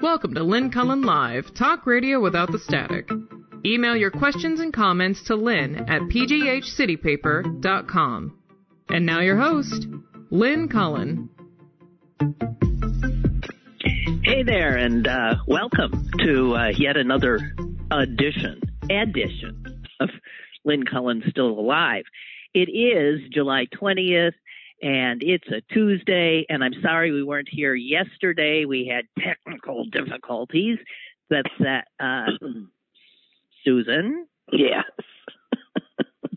Welcome to Lynn Cullen Live, talk radio without the static. Email your questions and comments to lynn at pghcitypaper.com. And now your host, Lynn Cullen. Hey there, and uh, welcome to uh, yet another edition, edition of Lynn Cullen Still Alive. It is July 20th, and it's a Tuesday, and I'm sorry we weren't here yesterday. We had technical difficulties. That's that, uh, Susan. Yes.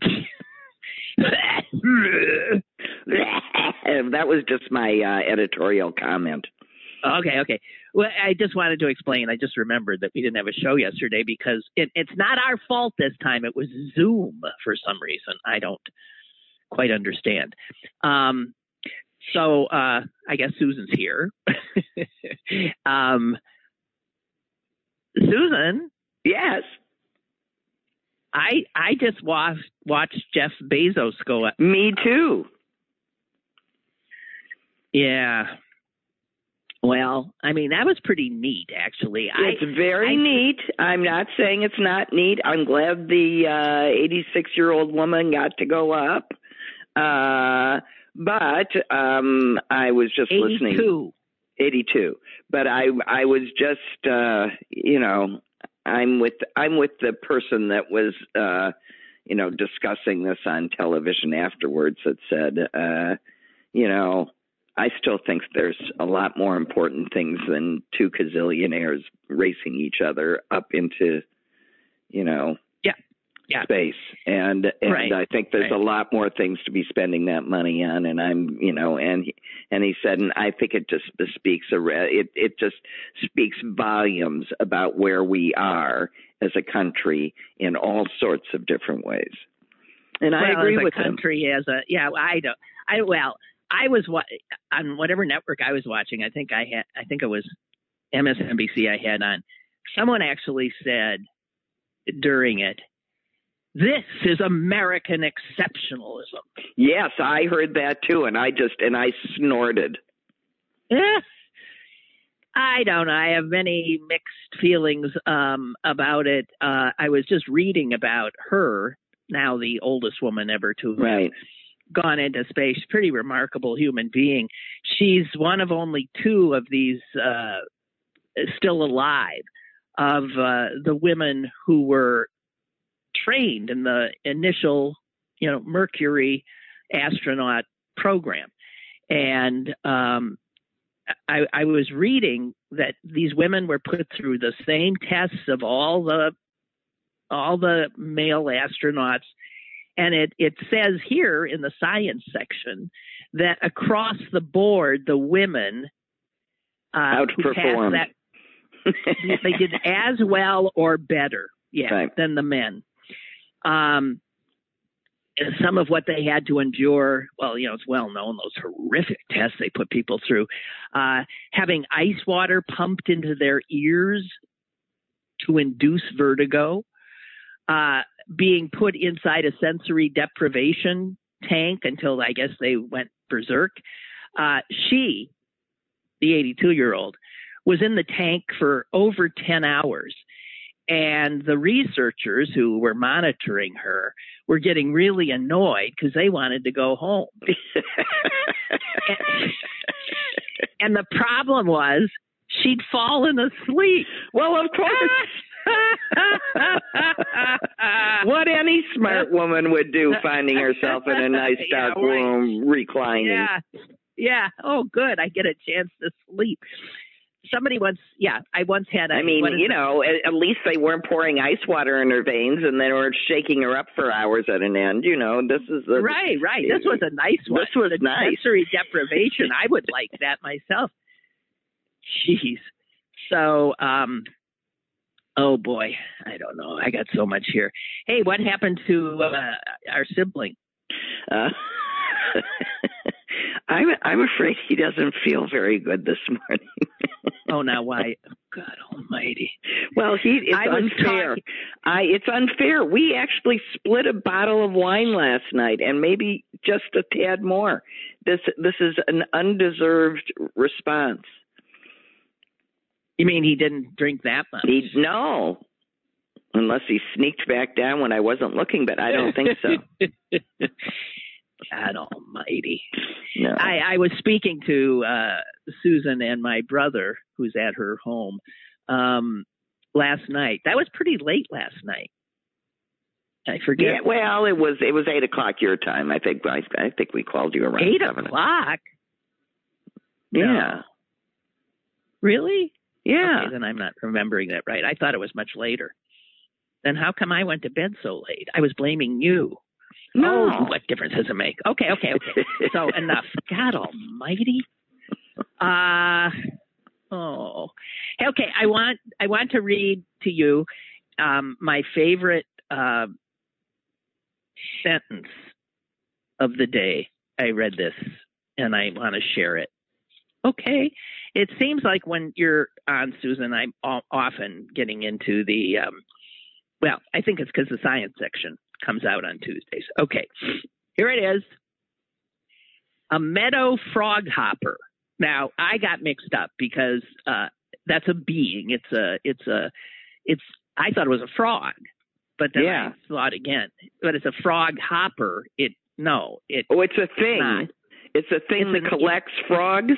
that was just my uh, editorial comment. Okay, okay. Well, I just wanted to explain. I just remembered that we didn't have a show yesterday because it, it's not our fault this time. It was Zoom for some reason. I don't quite understand. Um, so uh, I guess Susan's here. um, Susan. Yes. I I just watched watched Jeff Bezos go up. Me too. Yeah. Well, I mean that was pretty neat, actually. It's I, very I, neat. I'm not saying it's not neat. I'm glad the 86 uh, year old woman got to go up. Uh, but um, I was just 82. listening. 82. But I I was just uh, you know I'm with I'm with the person that was uh, you know discussing this on television afterwards that said uh, you know I still think there's a lot more important things than two gazillionaires racing each other up into you know yeah space and and right. I think there's right. a lot more things to be spending that money on and I'm you know and he, and he said and I think it just speaks a it it just speaks volumes about where we are as a country in all sorts of different ways and well, I agree as with country him. as a yeah I don't I well I was wa- on whatever network I was watching I think I had I think it was MSNBC I had on someone actually said during it this is American exceptionalism. Yes, I heard that too, and I just and I snorted. Eh, I don't know. I have many mixed feelings um, about it. Uh, I was just reading about her, now the oldest woman ever to have Right. gone into space. Pretty remarkable human being. She's one of only two of these uh, still alive of uh, the women who were trained in the initial, you know, Mercury astronaut program. And um, I, I was reading that these women were put through the same tests of all the all the male astronauts, and it it says here in the science section that across the board the women uh, who passed Outperformed. that they did as well or better, yeah, Right. than the men. Um, some of what they had to endure, well, you know, it's well known those horrific tests they put people through. Uh, having ice water pumped into their ears to induce vertigo, uh, being put inside a sensory deprivation tank until I guess they went berserk. Uh, she, the 82 year old, was in the tank for over 10 hours. And the researchers who were monitoring her were getting really annoyed because they wanted to go home. and the problem was she'd fallen asleep. well, of course. what any smart woman would do, finding herself in a nice Yeah, dark right. room, reclining. Yeah. Yeah. Oh, good. I get a chance to sleep. Somebody once, yeah, I once had a. I mean, you know, at, at least they weren't pouring ice water in her veins and they were shaking her up for hours at an end. You know, this is the Right, right. This was a nice one. This was the nice. Sensory deprivation. I would like that myself. Jeez. So, um, oh boy, I don't know. I got so much here. Hey, what happened to uh, our sibling? Uh, I'm I'm afraid he doesn't feel very good this morning. Oh, now why? God Almighty! Well, he it's I unfair. talking- I it's unfair. We actually split a bottle of wine last night, and maybe just a tad more. This this is an undeserved response. You mean he didn't drink that much? He no, unless he sneaked back down when I wasn't looking, but I don't think so. God Almighty! No. I, I was speaking to uh, Susan and my brother, who's at her home, um, last night. That was pretty late last night. I forget. Yeah, well, it was it was eight o'clock your time. I think I, I think we called you around eight o'clock. Yeah. Really? yeah. Okay, then I'm not remembering that right. I thought it was much later. Then how come I went to bed so late? I was blaming you. No. Oh, what difference does it make? Okay, okay, okay. so enough. God Almighty. Uh oh. Okay, I want I want to read to you um, my favorite uh, sentence of the day. I read this and I want to share it. Okay. It seems like when you're on, Susan, I'm often getting into the, um, well, I think it's because the science section comes out on Tuesdays. Okay. Here it is a meadow frog hopper. Now, I got mixed up because uh, that's a being. It's a, it's a, it's, I thought it was a frog, but then Yeah. I thought again, but it's a frog hopper. It, no, it, Oh, it's a thing. not. It's a thing It's that collects frogs.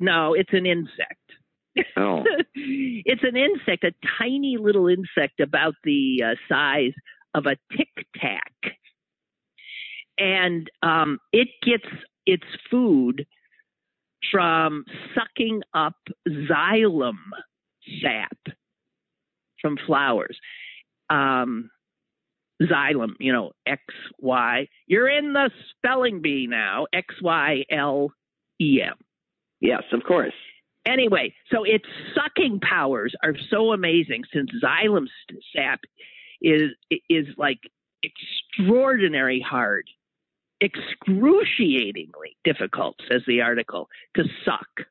no, it's an insect. Oh, it's an insect, a tiny little insect about the uh, size of a tic tac. And um, it gets its food from sucking up xylem sap from flowers. Um, xylem, you know, X Y. You're in the spelling bee now. X Y L E M. yes, of course. Anyway, so its sucking powers are so amazing since xylem sap is is like extraordinary hard, excruciatingly difficult, says the article, to suck.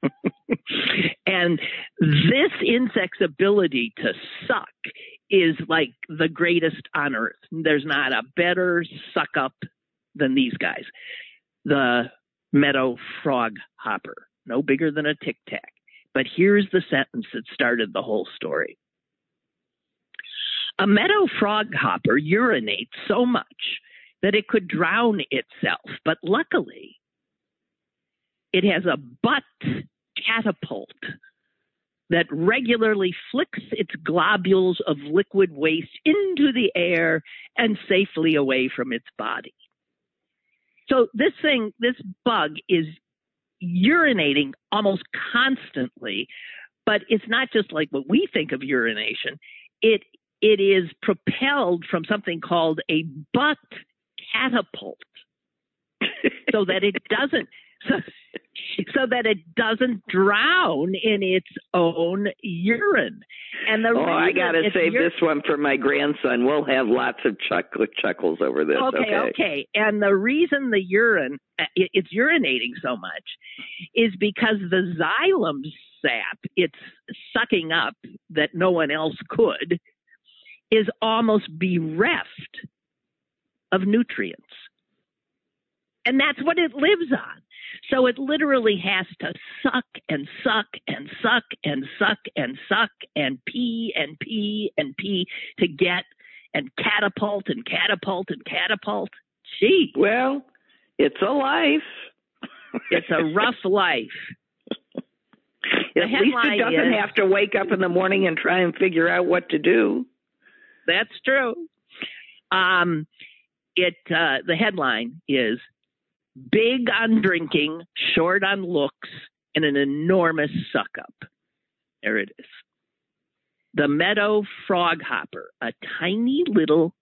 and this insect's ability to suck is like the greatest on earth. There's not a better suck up than these guys. The meadow frog hopper, no bigger than a tic tac. But here's the sentence that started the whole story. A meadow frog hopper urinates so much that it could drown itself, but luckily it has a butt catapult that regularly flicks its globules of liquid waste into the air and safely away from its body. So this thing, this bug is urinating almost constantly, but it's not just like what we think of urination. It it is propelled from something called a butt catapult so that it doesn't so, so that it doesn't drown in its own urine. And the Oh, I got to save this one for my grandson. We'll have lots of chuckle, chuckles over this. okay, okay. And the reason the urine uh, it, it's urinating so much is because the xylem sap it's sucking up that no one else could is almost bereft of nutrients. And that's what it lives on. So it literally has to suck and suck and suck and suck and suck and pee and pee and pee to get and catapult and catapult and catapult. Gee, Well, it's a life. it's a rough life. At least it doesn't is- have to wake up in the morning and try and figure out what to do. That's true. Um, it uh, the headline is big on drinking, short on looks, and an enormous suck up. There it is. The meadow frog hopper, a tiny little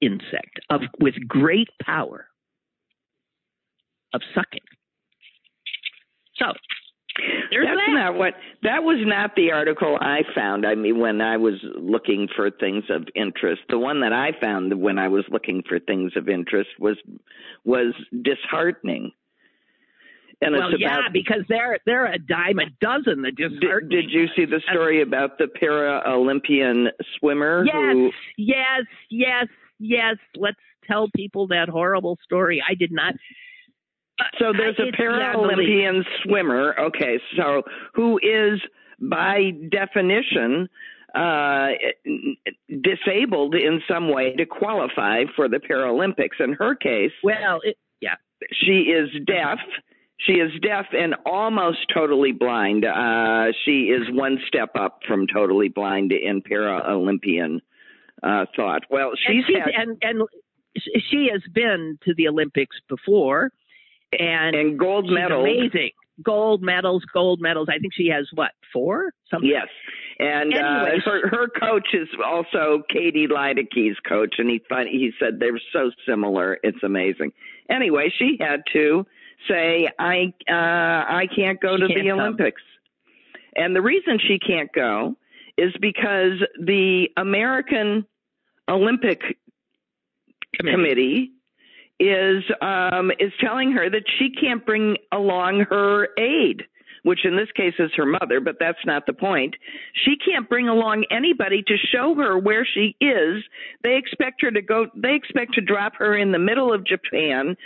insect of with great power of sucking. So there's That's that. not what that was not the article I found. I mean when I was looking for things of interest. The one that I found when I was looking for things of interest was was disheartening. And well, it's yeah, about because they're they're a dime a dozen. The did, did you see the story about the para Olympian swimmer Yes, who yes, yes, yes. Let's tell people that horrible story. I did not. So there's a Paralympian swimmer, okay, so who is by definition uh, disabled in some way to qualify for the Paralympics. In her case, well, it, yeah, she is deaf. She is deaf and almost totally blind. Uh, she is one step up from totally blind in Paralympian uh, thought. Well, she's, and, she's had, and, and she has been to the Olympics before, and and gold medals. Amazing gold medals, gold medals. I think she has what four? Something. Yes, and Anyway, uh, her her coach is also Katie Ledecky's coach, and he thought he said they're so similar. It's amazing. Anyway, she had to say, "I uh, I can't go She to can't the come. Olympics," and the reason she can't go is because the American Olympic committee is um, is telling her that she can't bring along her aide, which in this case is her mother, but that's not the point. She can't bring along anybody to show her where she is. They expect her to go. They expect to drop her in the middle of Japan,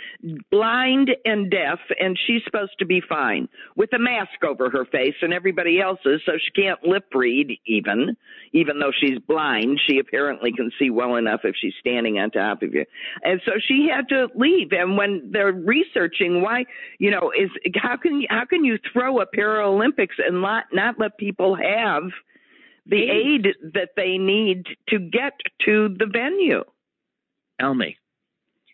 blind and deaf, and she's supposed to be fine with a mask over her face and everybody else's, so she can't lip read even. Even though she's blind, she apparently can see well enough if she's standing on top of you. And so she had to leave. And when they're researching why, you know, is how can how can you throw a Paralympics and not not let people have the aid that they need to get to the venue? Tell me.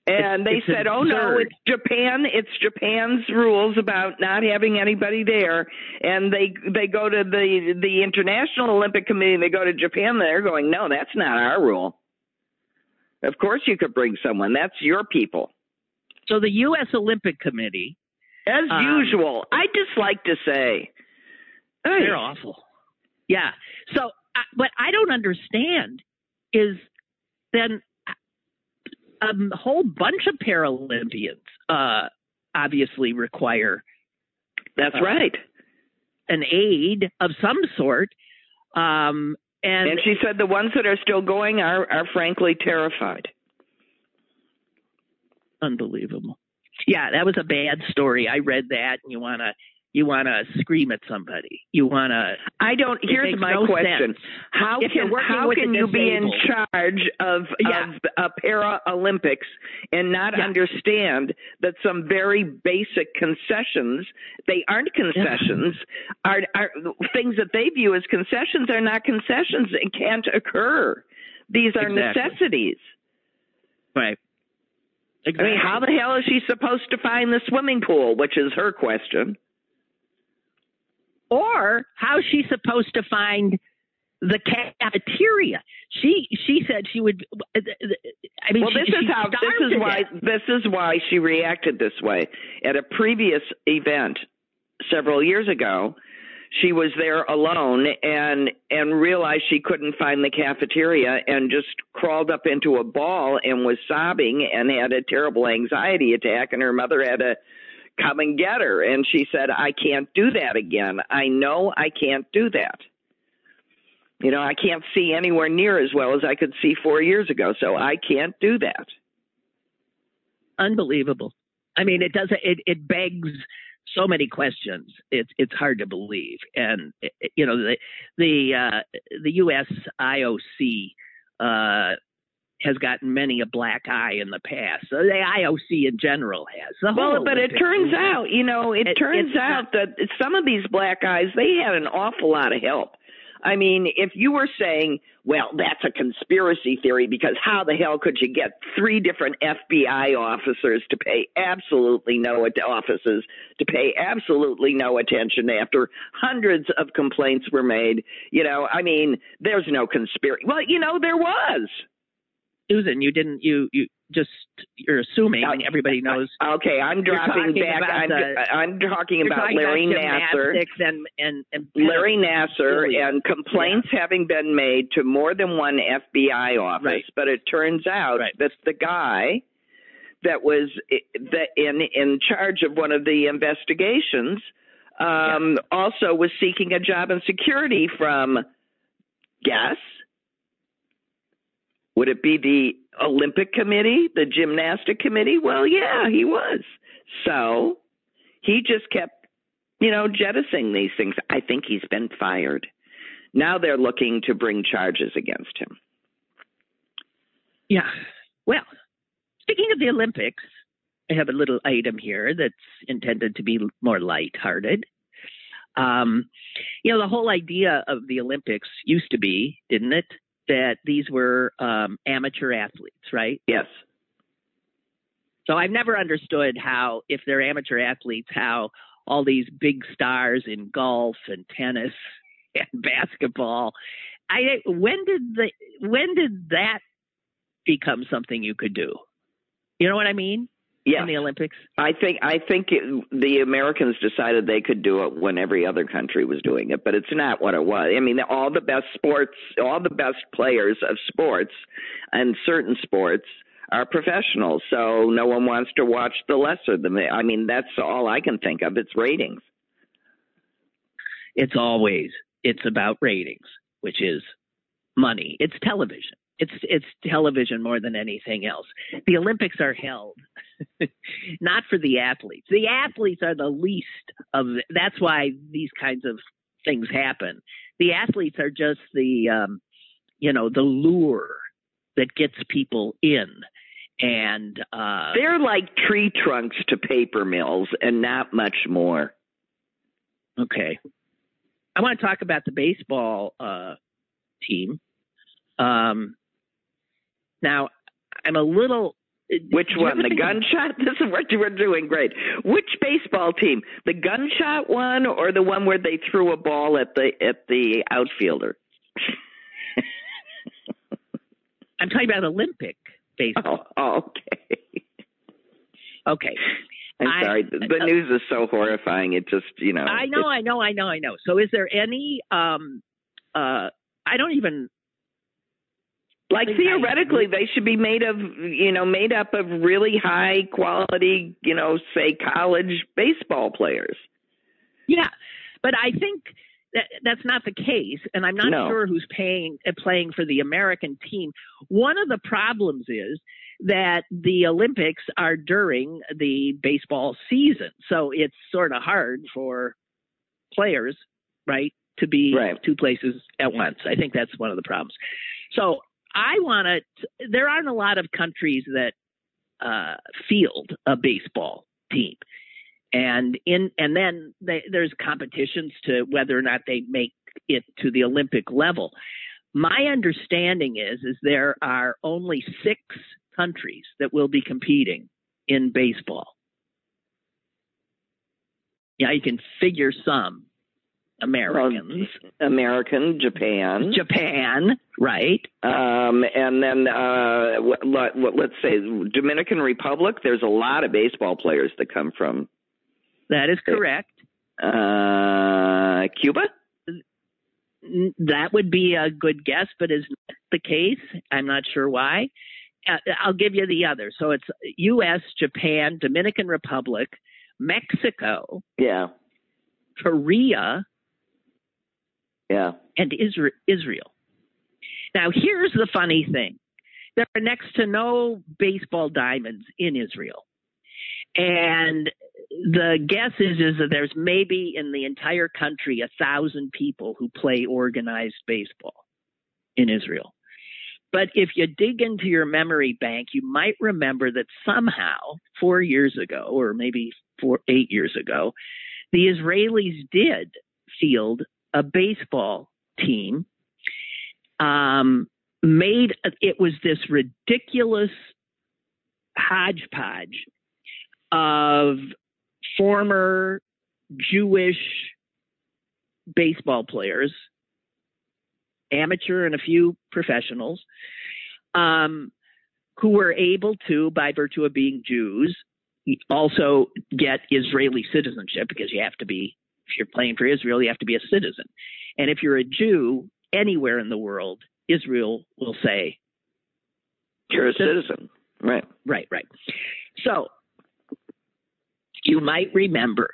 And It's- they it's said, "Oh no, it's Japan. It's Japan's rules about not having anybody there." And they they go to the the International Olympic Committee. and They go to Japan. They're going, "No, that's not our rule." Of course, you could bring someone. That's your people. So the U.S. Olympic Committee, As Um, usual, I just like to say, hey, they're awful. Yeah. So, what I don't understand is then a whole bunch of Paralympians uh, obviously require that's uh, right. an aid of some sort. Um, and, And she said the ones that are still going are are frankly terrified. unbelievable. Yeah, that was a bad story. I read that, and you wanna you wanna scream at somebody. You wanna. I don't. Here's my no question: sense. How If can how can you be in charge of Yeah. of uh, Paralympics and not Yeah. understand that some very basic concessions they aren't concessions are are things that they view as concessions are not concessions and can't occur. These are Exactly. necessities. Right. I mean, how the hell is she supposed to find the swimming pool? Which is her question. or how's she supposed to find the cafeteria? She she said she would. I mean, well, she, this is how this is why death. this is why she reacted this way. At a previous event several years ago, she was there alone and and realized she couldn't find the cafeteria and just crawled up into a ball and was sobbing and had a terrible anxiety attack and her mother had to come and get her and she said I can't do that again. I know I can't do that. You know, I can't see anywhere near as well as I could see 4 years ago, so I can't do that. Unbelievable. I mean, it doesn't. It it begs so many questions. It's it's hard to believe. And it- you know the the uh, the U.S. IOC uh, has gotten many a black eye in the past. So the IOC in general has. The Well, but it turns out, you know, it, It- turns out that some of these black eyes they had an awful lot of help. I mean, if you were saying, well, that's a conspiracy theory because how the hell could you get three different FBI officers to pay absolutely no offices to pay absolutely no attention after hundreds of complaints were made? You know, I mean, there's no conspiracy. Well, you know, there was. Susan, you didn't. You you just you're assuming Uh, everybody knows. Okay, I'm dropping back. I'm, the- I'm talking about talking Larry Nassar. and and and Larry Nassar Really? and complaints having been made to more than one FBI office, Right. but it turns out Right. that the guy that was that in in charge of one of the investigations um, also was seeking a job in security from guess Would it be the Olympic Committee, the gymnastic committee? Well, yeah, he was. So he just kept, you know, jettisoning these things. I think he's been fired. Now they're looking to bring charges against him. Yeah. Well, speaking of the Olympics, I have a little item here that's intended to be more lighthearted. Um, you know, the whole idea of the Olympics used to be, didn't it, that these were um, amateur athletes, right? Yes. So I've never understood how, if they're amateur athletes, how all these big stars in golf and tennis and basketball. I when did the when did that become something you could do? You know what I mean? Yeah. In the Olympics. I think I think it, the Americans decided they could do it when every other country was doing it, but it's not what it was. I mean, all the best sports, all the best players of sports and certain sports are professionals, so no one wants to watch the lesser than. I mean, that's all I can think of. It's ratings. It's always it's about ratings, which is money. It's television. It's it's television more than anything else. The Olympics are held not for the athletes. The athletes are the least of. That's why these kinds of things happen. The athletes are just the, um, you know, the lure that gets people in. And uh, they're like tree trunks to paper mills and not much more. Okay. I want to talk about the baseball uh, team. Um, now, I'm a little. Which one? The gunshot? This is what you were doing great. Which baseball team? The gunshot one, or the one where they threw a ball at the at the outfielder? I'm talking about Olympic baseball. Oh, oh okay. Okay. I'm I, sorry. The, the uh, news is so horrifying. It just, you know. I know, I know, I know, I know. So, is there any? um uh I don't even like theoretically, they should be made of, you know, made up of really high quality, you know, say college baseball players. Yeah, but I think that that's not the case, and I'm not no. sure who's paying uh, playing for the American team. One of the problems is that the Olympics are during the baseball season, so it's sort of hard for players, right, to be right. two places at once. I think that's one of the problems. So I want to. There aren't a lot of countries that uh, field a baseball team, and in and then they, there's competitions to whether or not they make it to the Olympic level. My understanding is is there are only six countries that will be competing in baseball. Yeah, you can figure some. Americans. Well, American, Japan. Japan, right. Um, and then uh, let, let's say Dominican Republic, there's a lot of baseball players that come from. That is correct. Uh, Cuba? That would be a good guess, but is not the case. I'm not sure why. Uh, I'll give you the other. So it's U.S., Japan, Dominican Republic, Mexico. Yeah. Korea, yeah. And Israel. Now, here's the funny thing there are next to no baseball diamonds in Israel. And the guess is, is that there's maybe in the entire country a thousand people who play organized baseball in Israel. But if you dig into your memory bank, you might remember that somehow four years ago, or maybe four, eight years ago, the Israelis did field a baseball team um, made it was this ridiculous hodgepodge of former Jewish baseball players, amateur and a few professionals, um, who were able to, by virtue of being Jews, also get Israeli citizenship because you have to be if you're playing for Israel, you have to be a citizen. And if you're a Jew anywhere in the world, Israel will say, You're a citizen. Right. Right, right. So you might remember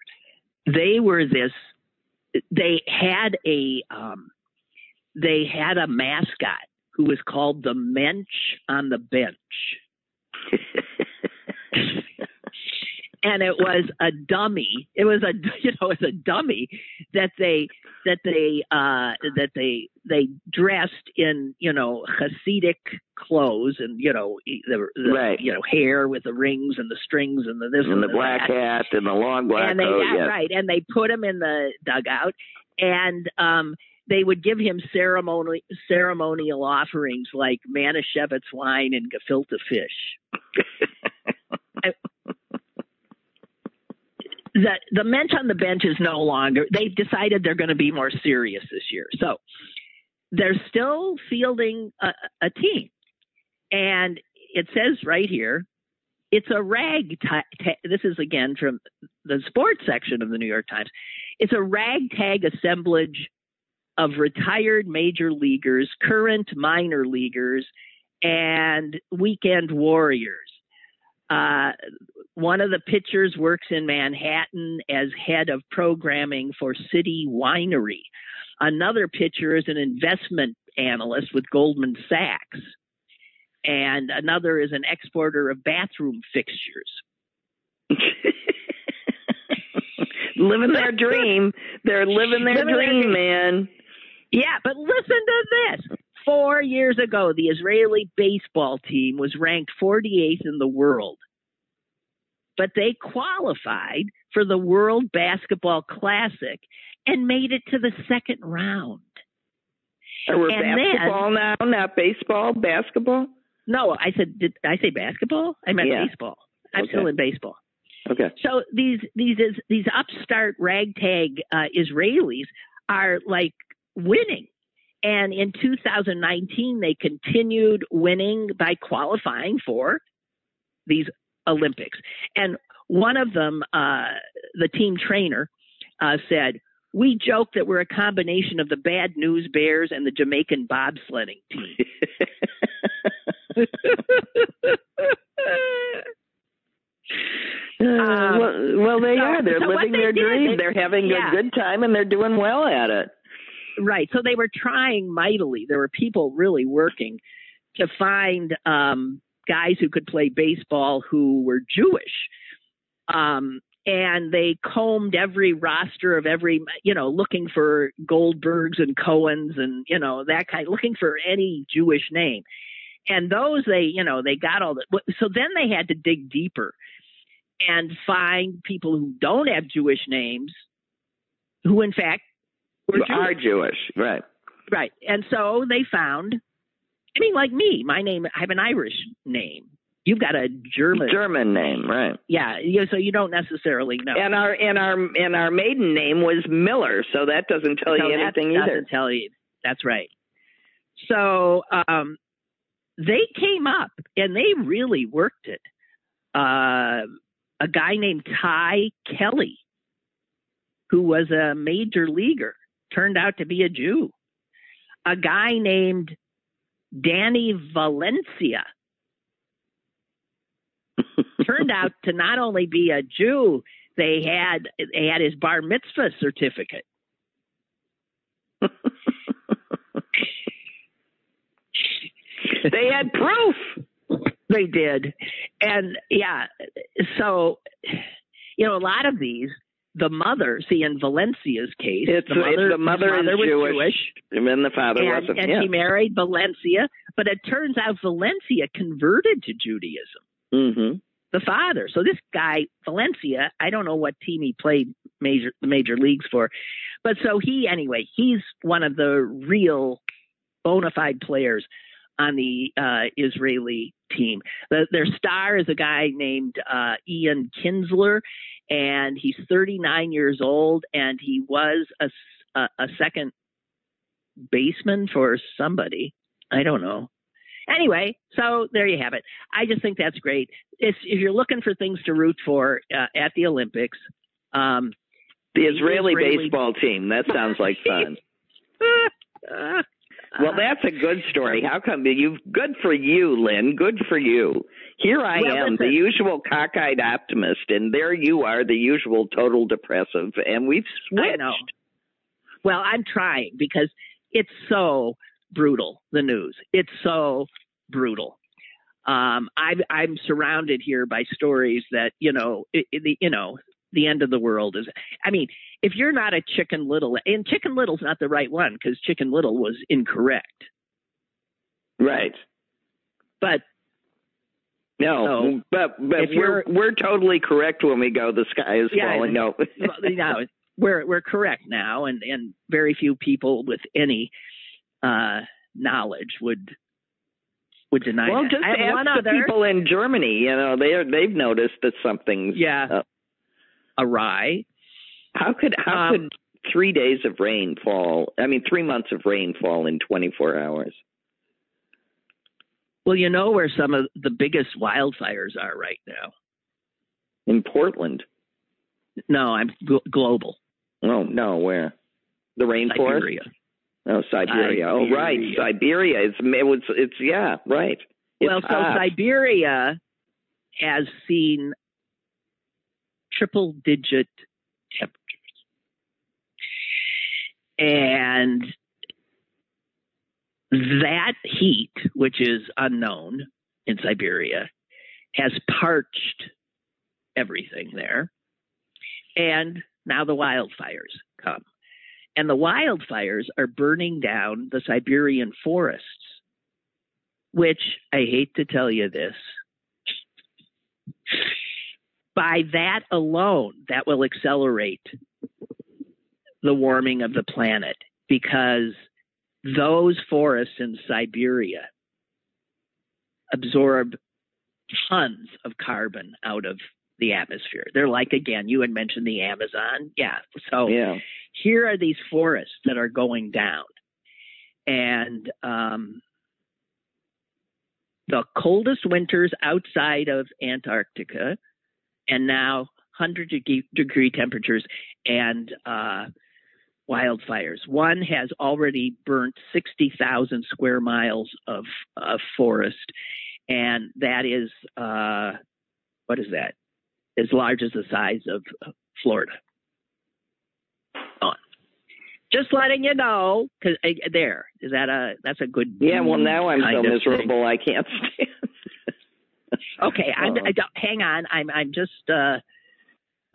they were this, they had a, um, they had a mascot who was called the Mensch on the bench. and it was a dummy. It was a you know it was a dummy that they that they uh that they they dressed in you know Hasidic clothes and you know the, the right. you know hair with the rings and the strings and the this and, and the, the black that. hat and the long black and they coat. yeah, yes. right and they put him in the dugout and um they would give him ceremony ceremonial offerings like Manischewitz wine and gefilte fish. the the mensch on the bench is no longer. They've decided they're going to be more serious this year, so they're still fielding a, a team, and it says right here, it's a rag. Ta- this is again from the sports section of the New York Times. It's a ragtag assemblage of retired major leaguers, current minor leaguers, and weekend warriors. Uh, one of the pitchers works in Manhattan as head of programming for City Winery. Another pitcher is an investment analyst with Goldman Sachs. And another is an exporter of bathroom fixtures. living their dream. They're living their Living dream, dream. man. Yeah, but listen to this. Four years ago, the Israeli baseball team was ranked 48th in the world. But they qualified for the World Basketball Classic and made it to the second round. Are we And then- basketball now, not baseball? Basketball? No, I said, did I say basketball? I meant Yeah. baseball. I'm Okay. still in baseball. Okay. So these these is, these upstart ragtag uh, Israelis are like winning. And in 2019, they continued winning by qualifying for these Olympics. And one of them, uh, the team trainer, uh, said, "We joke that we're a combination of the Bad News Bears and the Jamaican bobsledding team." Uh, Um, well, well, they so- are. They're so living they their did, dream. they- They're having yeah. a good time and they're doing well at it. Right. So they were trying mightily. There were people really working to find um, guys who could play baseball who were Jewish. Um, and they combed every roster of every, you know, looking for Goldbergs and Cohens and, you know, that kind, looking for any Jewish name. And those they, you know, they got all the, so then they had to dig deeper and find people who don't have Jewish names who in fact were Jewish. are Jewish, right? Right. And so they found, I mean, like me, my name, I have an Irish name. You've got a German. German name, right? Yeah. You, so you don't necessarily know. And our and our and our maiden name was Miller, so that doesn't tell So you that anything doesn't either. tell you. That's right. So um, they came up and they really worked it. Uh, a guy named Ty Kelly, who was a major leaguer, turned out to be a Jew. A guy named Danny Valencia turned out to not only be a Jew, they had they had his bar mitzvah certificate. they had proof. They did. And yeah, so you know, a lot of these, the mother, see in Valencia's case, It's- the mother, the mother is was Jewish, Jewish And then the father and, wasn't. and yeah. she married Valencia, but it turns out Valencia converted to Judaism. mm-hmm. The father. So this guy Valencia, I don't know what team he played major the major leagues for, but so he anyway, he's one of the real bona fide players on the uh, Israeli team. The, their star is a guy named uh, Ian Kinsler, and he's 39 years old, and he was a a second baseman for somebody. I don't know. Anyway, so there you have it. I just think that's great. If, if you're looking for things to root for uh, at the Olympics, um, The Israeli, Israeli- baseball team. That sounds like fun. Well, that's a good story. How come you? Good for you, Lynn. Good for you. Here I Well, am, the usual cockeyed optimist, and there you are, the usual total depressive, and we've switched. Well, I'm trying because it's so brutal. The news. It's so brutal. Um, I, I'm surrounded here by stories that you know, it, it, you know, the end of the world is. I mean, if you're not a Chicken Little, and Chicken Little's not the right one because Chicken Little was incorrect. Right. But no, so, but but we're we're totally correct when we go. The sky is yeah, falling. No, no, we're we're correct now, and and very few people with any uh, knowledge would would deny well, that. just ask the other. people in Germany. You know, they are, they've noticed that something's yeah uh, awry. How could how Um, could three days of rain fall? I mean, three months of rain fall in twenty four hours. Well, you know where some of the biggest wildfires are right now. In Portland. No, I'm gl- global. Oh no, where? The rainforest. Siberia. Oh, Siberia. Oh, right, Siberia. Siberia. It's it was it's yeah, right. It's well, so hot. Siberia has seen triple digit temperatures. And that heat, which is unknown in Siberia, has parched everything there. And now the wildfires come. And the wildfires are burning down the Siberian forests, which I hate to tell you this. By that alone, that will accelerate the warming of the planet because those forests in Siberia absorb tons of carbon out of the atmosphere. They're like, again, you had mentioned the Amazon. Yeah. So yeah. here are these forests that are going down. And um, the coldest winters outside of Antarctica, and now 100 degree, degree temperatures and uh, wildfires. One has already burnt 60,000 square miles of, of forest, and that is, uh, what is that? As large as the size of Florida. Just letting you know, because uh, there is that a that's a good. Yeah. Well, now I'm so of thing. miserable. I can't stand. Okay, Oh. I don't, hang on. I'm I'm just uh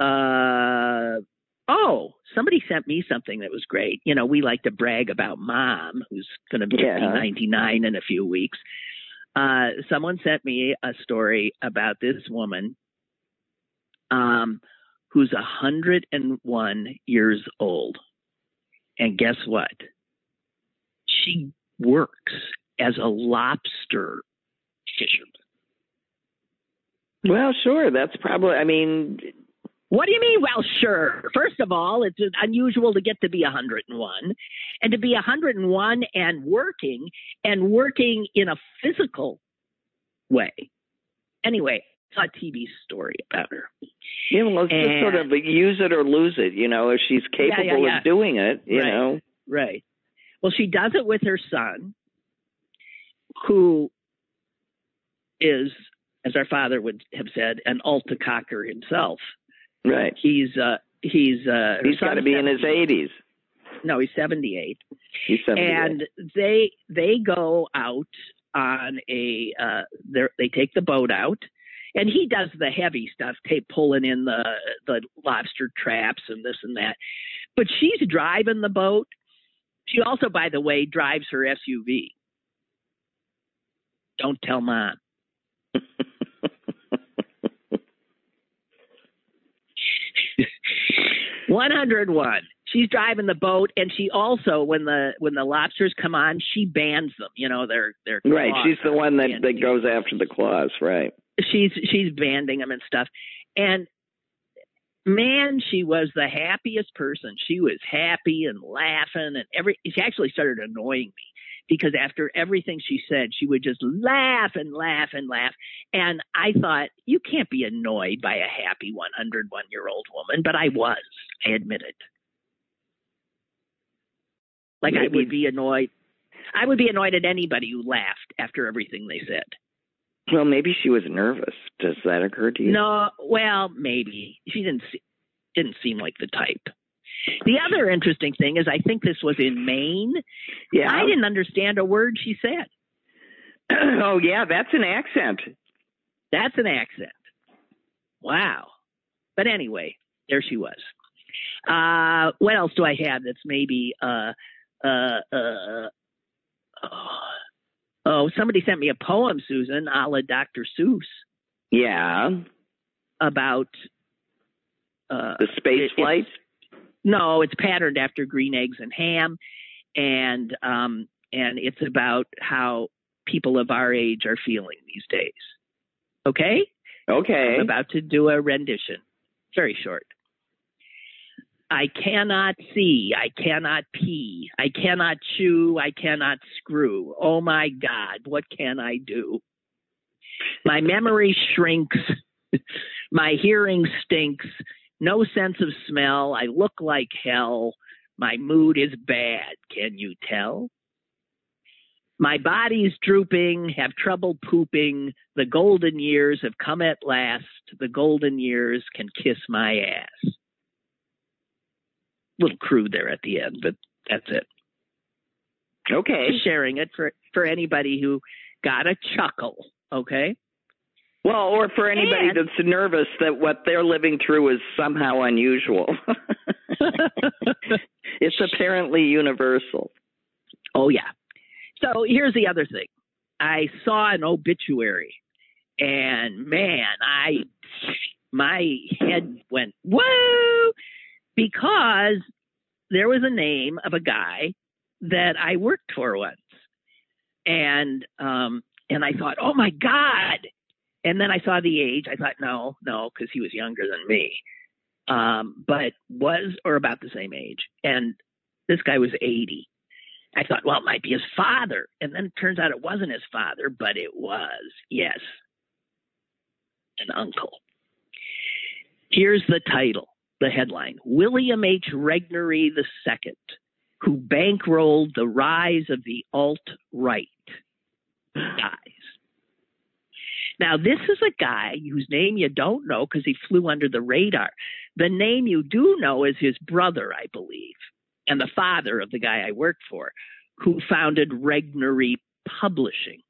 uh oh, somebody sent me something that was great. You know, we like to brag about mom, who's going to be Yeah. 99 in a few weeks. Uh, someone sent me a story about this woman um, who's 101 years old. And guess what? She works as a lobster fisherman. Well, sure. That's probably. I mean, What do you mean? Well, sure. First of all, it's unusual to get to be 101 and to be 101 and working and working in a physical way. Anyway, I saw a TV story about her. you know, let's just sort of use it or lose it. You know, if she's capable yeah, yeah. of doing it, you Right. know. Right. Well, she does it with her son, who is, as our father would have said, an Alta cocker himself. Right. He's uh he's uh He's got to be in his eighties. No, he's 78. He's seventy. and they they go out on a uh they take the boat out and he does the heavy stuff tape pulling in the the lobster traps and this and that but she's driving the boat she also by the way drives her suv don't tell mom 101 she's driving the boat and she also when the when the lobsters come on she bans them you know they're they're right. She's the one that that goes after the claws. Right. she's she's banding them and stuff and man she was the happiest person she was happy and laughing and every she actually started annoying me because after everything she said she would just laugh and laugh and laugh and i thought you can't be annoyed by a happy 101 year old woman but i was i admit it like i would be annoyed i would be annoyed at anybody who laughed after everything they said Well, maybe she was nervous. Does that occur to you? No, well, maybe she didn't se- didn't seem like the type. The other interesting thing is, I think this was in Maine. Yeah. I didn't understand a word she said. oh yeah, that's an accent. That's an accent. Wow. But anyway, there she was. Uh, what else do I have that's maybe uh, uh, uh, oh, oh, somebody sent me a poem, Susan, a la Dr. Seuss. Yeah. About uh, the space flight. No, it's patterned after Green Eggs and Ham, and um, and it's about how people of our age are feeling these days. Okay. Okay. I'm about to do a rendition. Very short. I cannot see, I cannot pee, I cannot chew, I cannot screw. Oh my God, what can I do? My memory shrinks, my hearing stinks, no sense of smell, I look like hell, my mood is bad, can you tell? My body's drooping, have trouble pooping, the golden years have come at last, the golden years can kiss my ass little crude there at the end, but that's it. Okay. Sharing it for for anybody who got a chuckle. Okay. Well, or for anybody and, that's nervous that what they're living through is somehow unusual. it's apparently universal. Oh yeah. So here's the other thing. I saw an obituary and man, I my head went whoa because there was a name of a guy that I worked for once. And um and I thought, "Oh my god." And then I saw the age. I thought, "No, no, cuz he was younger than me." Um but was or about the same age. And this guy was 80. I thought, well, it might be his father. And then it turns out it wasn't his father, but it was, yes, an uncle. Here's the title the headline William H. Regnery II, who bankrolled the rise of the alt right, dies. Now, this is a guy whose name you don't know because he flew under the radar. The name you do know is his brother, I believe, and the father of the guy I worked for, who founded Regnery Publishing.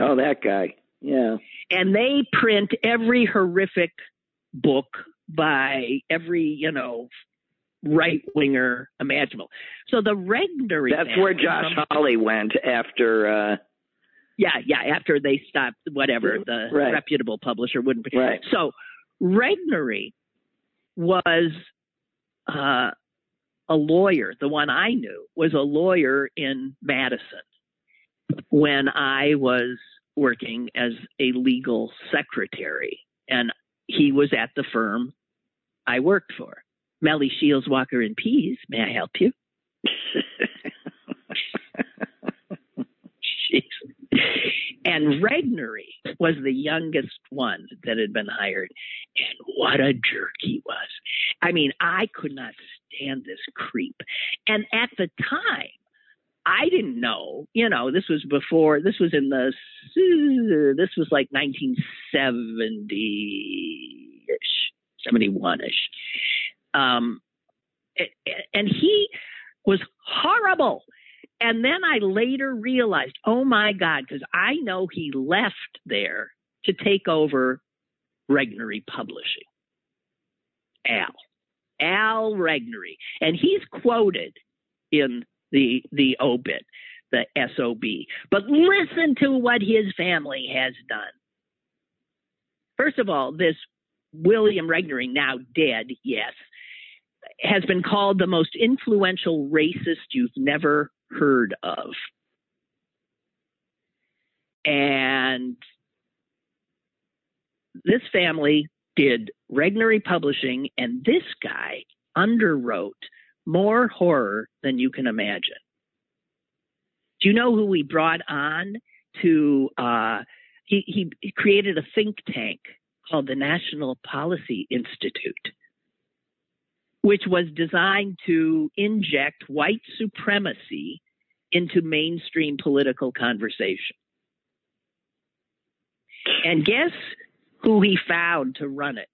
Oh, that guy. Yeah. And they print every horrific book by every, you know, right winger imaginable. So the Regnery. That's where Josh Hawley went after. uh Yeah, yeah. After they stopped, whatever the right. reputable publisher wouldn't. Right. So Regnery was uh, a lawyer. The one I knew was a lawyer in Madison when I was working as a legal secretary, and he was at the firm I worked for. Melli Shields Walker and Pease. May I help you? and Regnery was the youngest one that had been hired. And what a jerk he was. I mean, I could not stand this creep. And at the time, I didn't know, you know, this was before, this was in the, this was like 1970 ish, 71 ish. Um, and he was horrible. And then I later realized, oh my God, because I know he left there to take over Regnery Publishing. Al. Al Regnery. And he's quoted in the the obit, the SOB. But listen to what his family has done. First of all, this William Regnery, now dead, yes, has been called the most influential racist you've never heard of. And this family did Regnery Publishing, and this guy underwrote more horror than you can imagine. Do you know who we brought on to? Uh, he, he created a think tank called the National Policy Institute, which was designed to inject white supremacy into mainstream political conversation. And guess who he found to run it?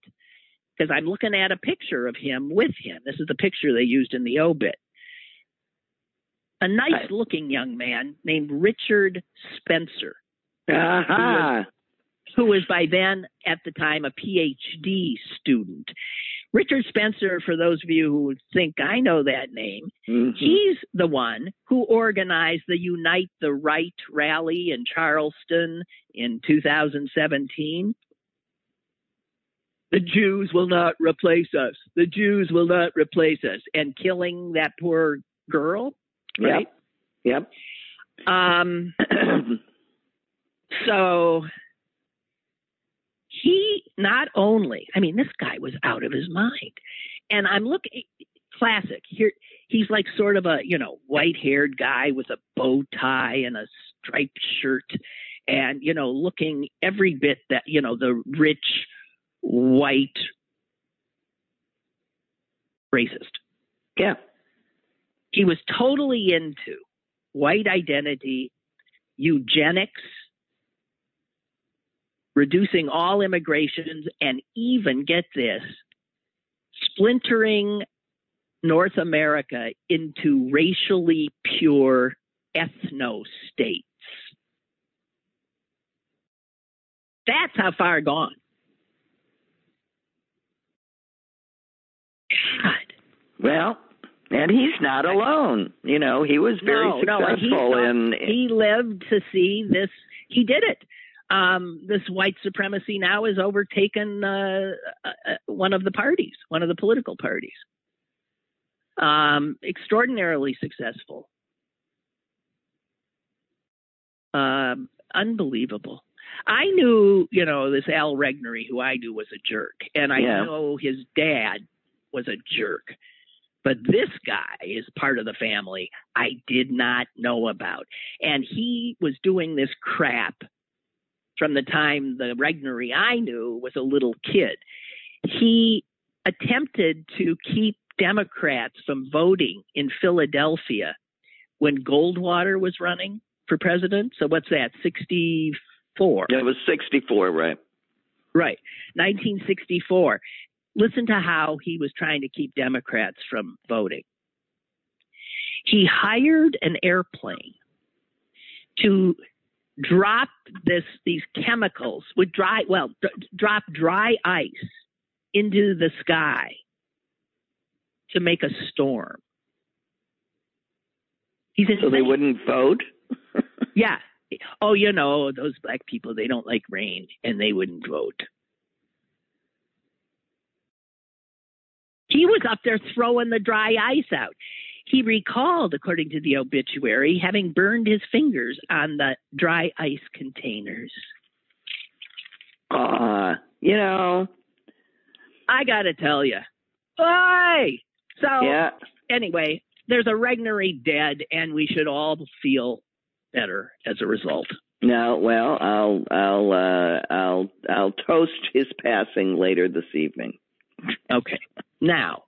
because I'm looking at a picture of him with him. This is the picture they used in the obit. A nice looking young man named Richard Spencer. Uh-huh. Who was by then at the time a PhD student. Richard Spencer, for those of you who think I know that name, Mhm. he's the one who organized the Unite the Right rally in Charleston in 2017. The Jews will not replace us. The Jews will not replace us. And killing that poor girl, right? Yep. Um, so he not only, I mean, this guy was out of his mind. And I'm looking, classic. Here, he's like sort of a, you know, white haired guy with a bow tie and a striped shirt and, you know, looking every bit that, you know, the rich white racist. yeah. He was totally into white identity, eugenics, reducing all immigrations, and even get this splintering North America into racially pure ethno states. That's how far gone. God. Well, and he's not alone. You know, he was very No, successful no, in he lived to see this. He did it. Um, this white supremacy now has overtaken uh, uh, uh, one of the parties, one of the political parties. Um, extraordinarily successful. Um, unbelievable. I knew, you know, this Al Regnery, who I knew was a jerk, and I Yeah. know his dad was a jerk. But this guy is part of the family I did not know about. And he was doing this crap from the time the Regnery I knew was a little kid. He attempted to keep Democrats from voting in Philadelphia when Goldwater was running for president. So what's that? 64. it was 64, right? Right. 1964. Listen to how he was trying to keep Democrats from voting. He hired an airplane to drop this these chemicals with dry well d- drop dry ice into the sky to make a storm. He said, So they wouldn't vote? yeah. Oh, you know, those black people, they don't like rain and they wouldn't vote. He was up there throwing the dry ice out. He recalled, according to the obituary, having burned his fingers on the dry ice containers. Uh, you know, I got to tell you. Oi! So, yeah. anyway, there's a Regnery dead, and we should all feel better as a result. No, well, I'll I'll uh I'll I'll toast his passing later this evening. Okay. Now,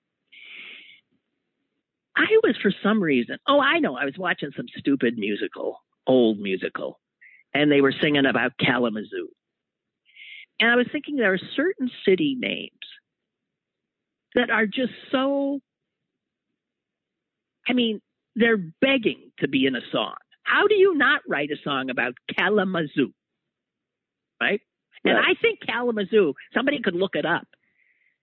I was for some reason, oh, I know, I was watching some stupid musical, old musical, and they were singing about Kalamazoo. And I was thinking there are certain city names that are just so, I mean, they're begging to be in a song. How do you not write a song about Kalamazoo? Right? And Right. I think Kalamazoo, somebody could look it up.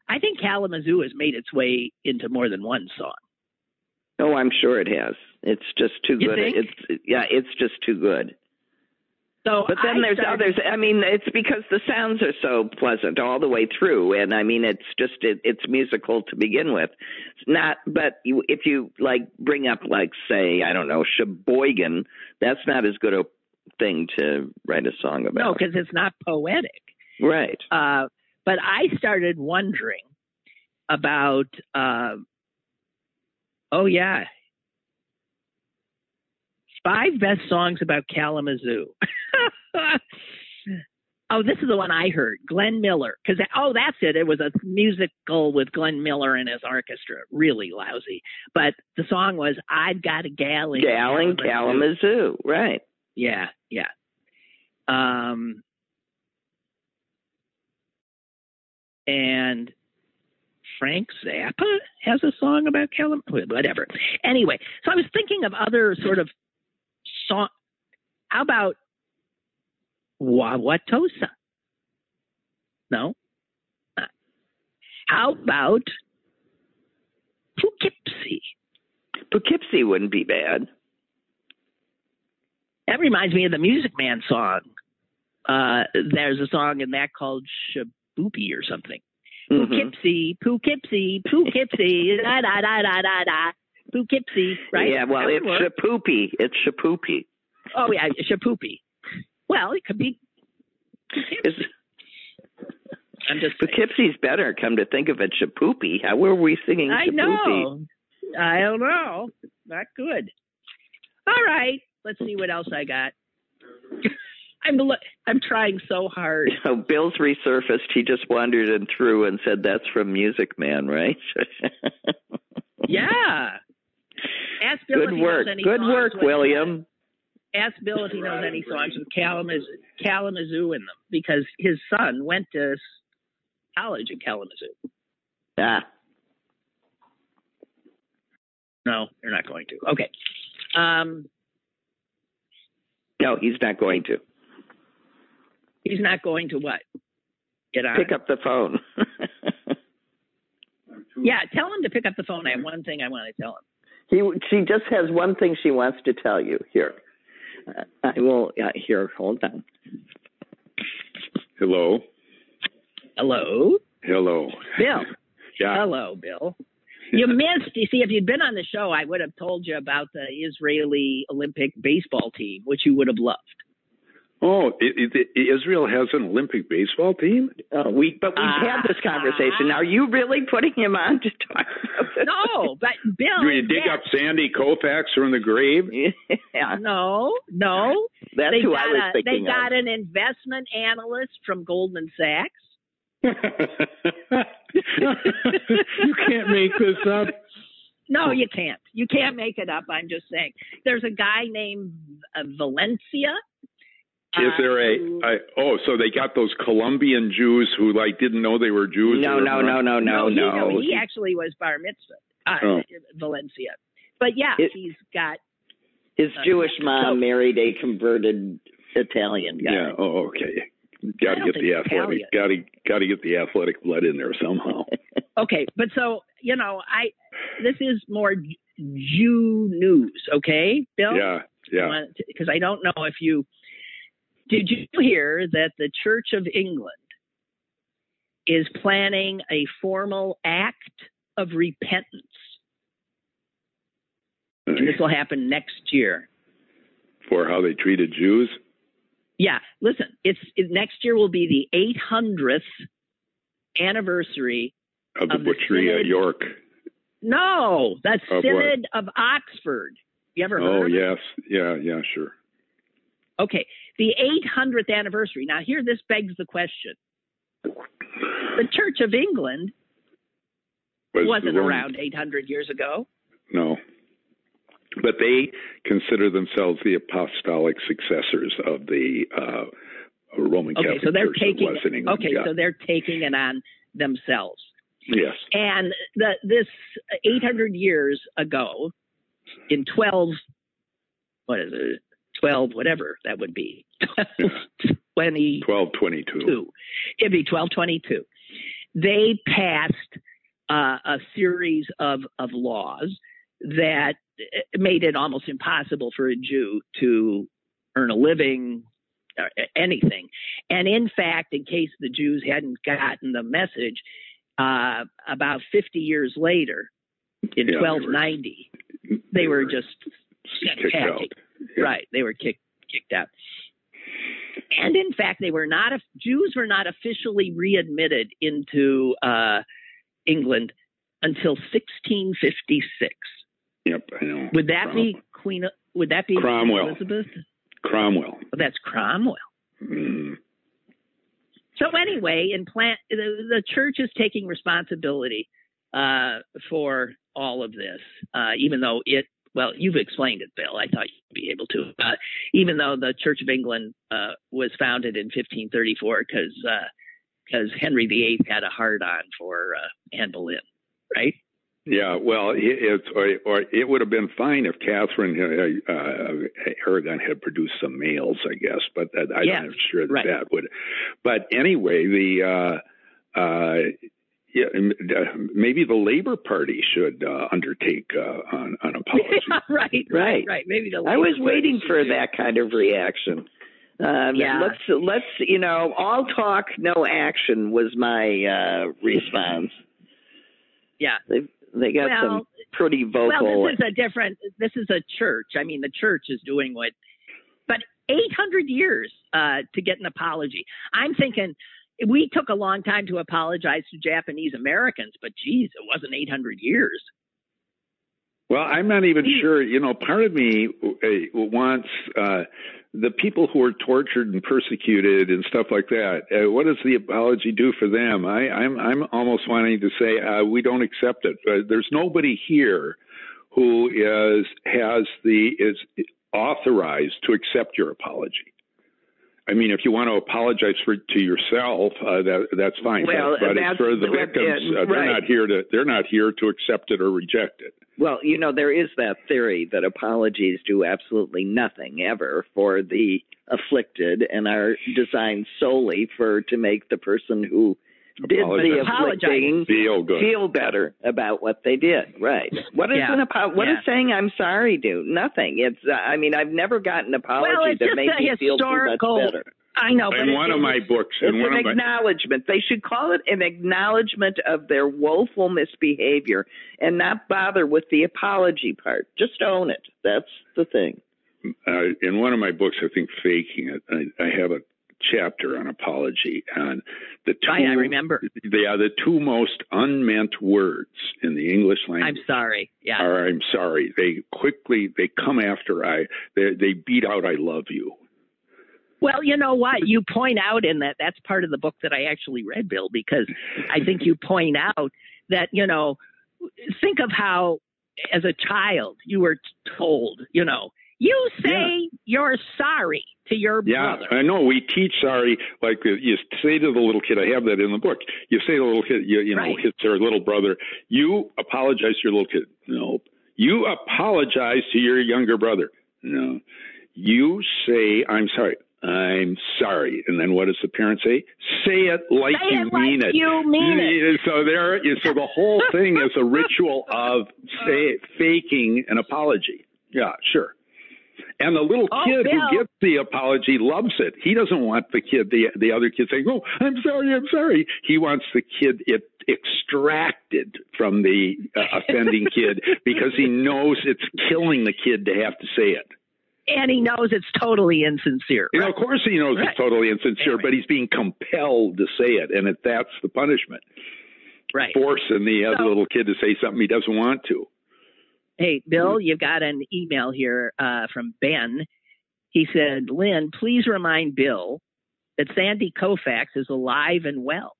I think Kalamazoo has made its way into more than one song. Oh, I'm sure it has. It's just too You good. think? It's yeah, it's just too good. So But then I there's started- others. I mean, it's because the sounds are so pleasant all the way through, and I mean, it's just it, it's musical to begin with. It's not, but you, if you like bring up like say I don't know Sheboygan, that's not as good a thing to write a song about. No, because it's not poetic. right. Uh, but I started wondering about, uh, oh, yeah, five best songs about Kalamazoo. oh, this is the one I heard Glenn Miller. Because, oh, that's it. It was a musical with Glenn Miller and his orchestra. Really lousy. But the song was I've Got a Gal in Gal in Kalamazoo. Kalamazoo. Right. Yeah, yeah. Um, and Frank Zappa has a song about Callum. Whatever. Anyway, so I was thinking of other sort of song. How about Wauwatosa? No. Uh, how about Poughkeepsie? Poughkeepsie wouldn't be bad. That reminds me of the Music Man song. Uh, there's a song in that called Shaboopy or something. Mhm. Poughkeepsie, Poughkeepsie, Poughkeepsie, da da da da da da. Poughkeepsie, right? Yeah, well, it's work. Shipoopi. It's Shipoopi. oh yeah, Shipoopi. Well, it could be. I'm just. Poughkeepsie's better. Come to think of it, Shipoopi. How were we singing I know. I don't know. Not good. All right. Let's see what else I got. I'm I'm trying so hard. Oh, Bill's resurfaced. He just wandered in through and said that's from Music Man, right? Yeah. Ask Bill if Good he work. knows any Good songs work, William. Ask Bill if he knows any songs with Kalamazoo, Kalamazoo in them because his son went to college in Kalamazoo. Ah, No, you're not going to. Okay. Um, no, he's not going to. He's not going to what? Get on. Pick up the phone. Yeah, tell him to pick up the phone. I have one thing I want to tell him. he, she just has one thing she wants to tell you. Here, uh, I will. Uh, here, hold on. Hello. Hello, Hello. Bill. Yeah. Hello, Bill. You missed. You see, if you'd been on the show, I would have told you about the Israeli Olympic baseball team, which you would have loved. Oh, it, it, Israel has an Olympic baseball team. Uh, we, but we've had this conversation. Are you really putting him on to talk about this? No, but Bill. Do you dig yes. up Sandy Koufax from the grave? yeah, No, no. that's they who got I was a, They got of. an investment analyst from Goldman Sachs. you can't make this up. No, you can't. You can't make it up. I'm just saying. There's a guy named uh, Valencia. Is uh, there a, oh, so they got those Colombian Jews who like didn't know they were Jews? No, or- no, no, no, no, he, no. He actually was bar mitzvah, uh, Oh. Valencia. But yeah, It- he's got. His Uh, Jewish so- mom married a converted Italian guy. Yeah. Oh, okay. Got to get the athletic. Got to got to get the athletic blood in there somehow. Okay, but so you know, I this is more Jew news. Okay, Bill. Yeah. Yeah. Because I don't know if you did you hear that the Church of England is planning a formal act of repentance, and this will happen next year. For how they treated Jews. Yeah, listen, it's it, next year will be the 800th anniversary. Of the Of the butchery at York. No, that's Of what? Synod of Oxford. You ever heard Oh of it? yes, yeah, yeah, sure. Okay, the 800th anniversary. Now, here this begs the question: the Church of England Was wasn't around 800 years ago. No, but they consider themselves the apostolic successors of the uh, Roman Okay, Catholic so they're Church taking. England. Okay, yeah. so they're taking it on themselves. yes, And the, this 800 years ago, in 12, what is it? 12, whatever that would be. 20. twelve twenty-two. two. It'd be twelve twenty two. They passed uh, a series of of laws that made it almost impossible for a Jew to earn a living, or anything. And in fact, in case the Jews hadn't gotten the message, uh, about fifty years later, in Yeah, they were- twelve ninety, they were just kicked out. Yeah. Right. They were kicked kicked out. And in fact, they were not Jews were not officially readmitted into uh, England until 1656. Yep, I know. Would that Crom- be Queen? Would that be Cromwell. Elizabeth? Cromwell? Oh, that's Cromwell. Mm. So anyway, in plant, the, the church is taking responsibility uh, for all of this, uh, even though it. Well, you've explained it, Bill. I thought you'd be able to. Uh, even though the Church of England uh, was founded in 1534, because uh, because Henry VIII had a hard on for uh, Anne Boleyn, right? Yeah, well, it, or, or it would have been fine if Catherine uh, uh, Aragon had produced some males, I guess, but that, I'm Yeah, not sure that right. that would. But anyway, the uh, uh, yeah, m- uh, maybe the Labor Party should uh, undertake uh, on an apology. right, right, Right. right. Maybe the I was Labour waiting for do- that kind of reaction. Um, Yeah. Let's let's you know, all talk, no action was my uh, response. Yeah. They they got Well, some pretty vocal. Well, this is a different. This is a church. I mean, the church is doing what, but 800 years uh, to get an apology. I'm thinking we took a long time to apologize to Japanese Americans, but geez, it wasn't 800 years. Well, I'm not even sure. You know, part of me uh, wants uh, the people who are tortured and persecuted and stuff like that. Uh, what does the apology do for them? I, I'm I'm almost wanting to say uh, we don't accept it. Uh, there's nobody here who is has the is authorized to accept your apology. I mean, if you want to apologize for to yourself, uh, that that's fine. Well, but, it's for the victims. Uh, they're right. not here to they're not here to accept it or reject it. Well, you know, there is that theory that apologies do absolutely nothing ever for the afflicted and are designed solely for to make the person who did the Apologize. afflicting Feel good. feel better about what they did. Right. What is Yeah. an apo- What Yeah. does saying I'm sorry do? Nothing. It's. Uh, I mean, I've never gotten an apology Well, that made me feel too much better. I know, but in one it of my was- books, It's in one an of my, acknowledgement. They should call it an acknowledgement of their woeful misbehavior and not bother with the apology part. Just own it. That's the thing. uh, in one of my books, I think faking it. I, I have a chapter on apology, and the oh, two, Right, I remember. They are the two most unmeant words in the English language. I'm sorry. Yeah. Are I'm sorry. They quickly they come after I. They, they beat out I love you. Well, you know what? You point out in that that's part of the book that I actually read, Bill, because I think you point out that, you know, think of how as a child you were told, you know, you say you're sorry to your brother. Yeah, brother. I know. We teach sorry, like uh, you say to the little kid. I have that in the book. You say to the little kid, you, you know, Right. it's their little brother. You apologize to your little kid. No, you apologize to your younger brother. No, you say I'm sorry. I'm sorry, and then what does the parent say? Say it like Say you it like mean it. you mean it. So there, so the whole thing is a ritual of say faking an apology. Yeah, sure. And the little Oh, kid Bill. who gets the apology loves it. He doesn't want the kid, the the other kid saying, "Oh, I'm sorry, I'm sorry." He wants the kid it extracted from the uh, offending kid because he knows it's killing the kid to have to say it. And he knows it's totally insincere. You know, of course, he knows Right. it's totally insincere, but he's being compelled to say it, and it, that's the punishment, Right. forcing the other little kid to say something he doesn't want to. Hey, Bill, you've got an email here uh, from Ben. He said, Lynn, please remind Bill that Sandy Koufax is alive and well.